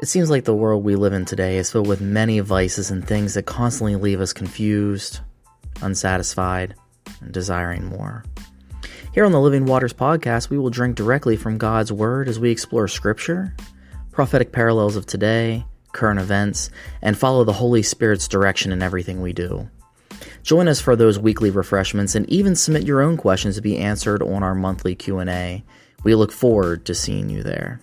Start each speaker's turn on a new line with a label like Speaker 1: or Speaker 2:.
Speaker 1: It seems like the world we live in today is filled with many vices and things that constantly leave us confused, unsatisfied, and desiring more. Here on the Living Waters podcast, we will drink directly from God's Word as we explore Scripture, prophetic parallels of today, current events, and follow the Holy Spirit's direction in everything we do. Join us for those weekly refreshments and even submit your own questions to be answered on our monthly Q&A. We look forward to seeing you there.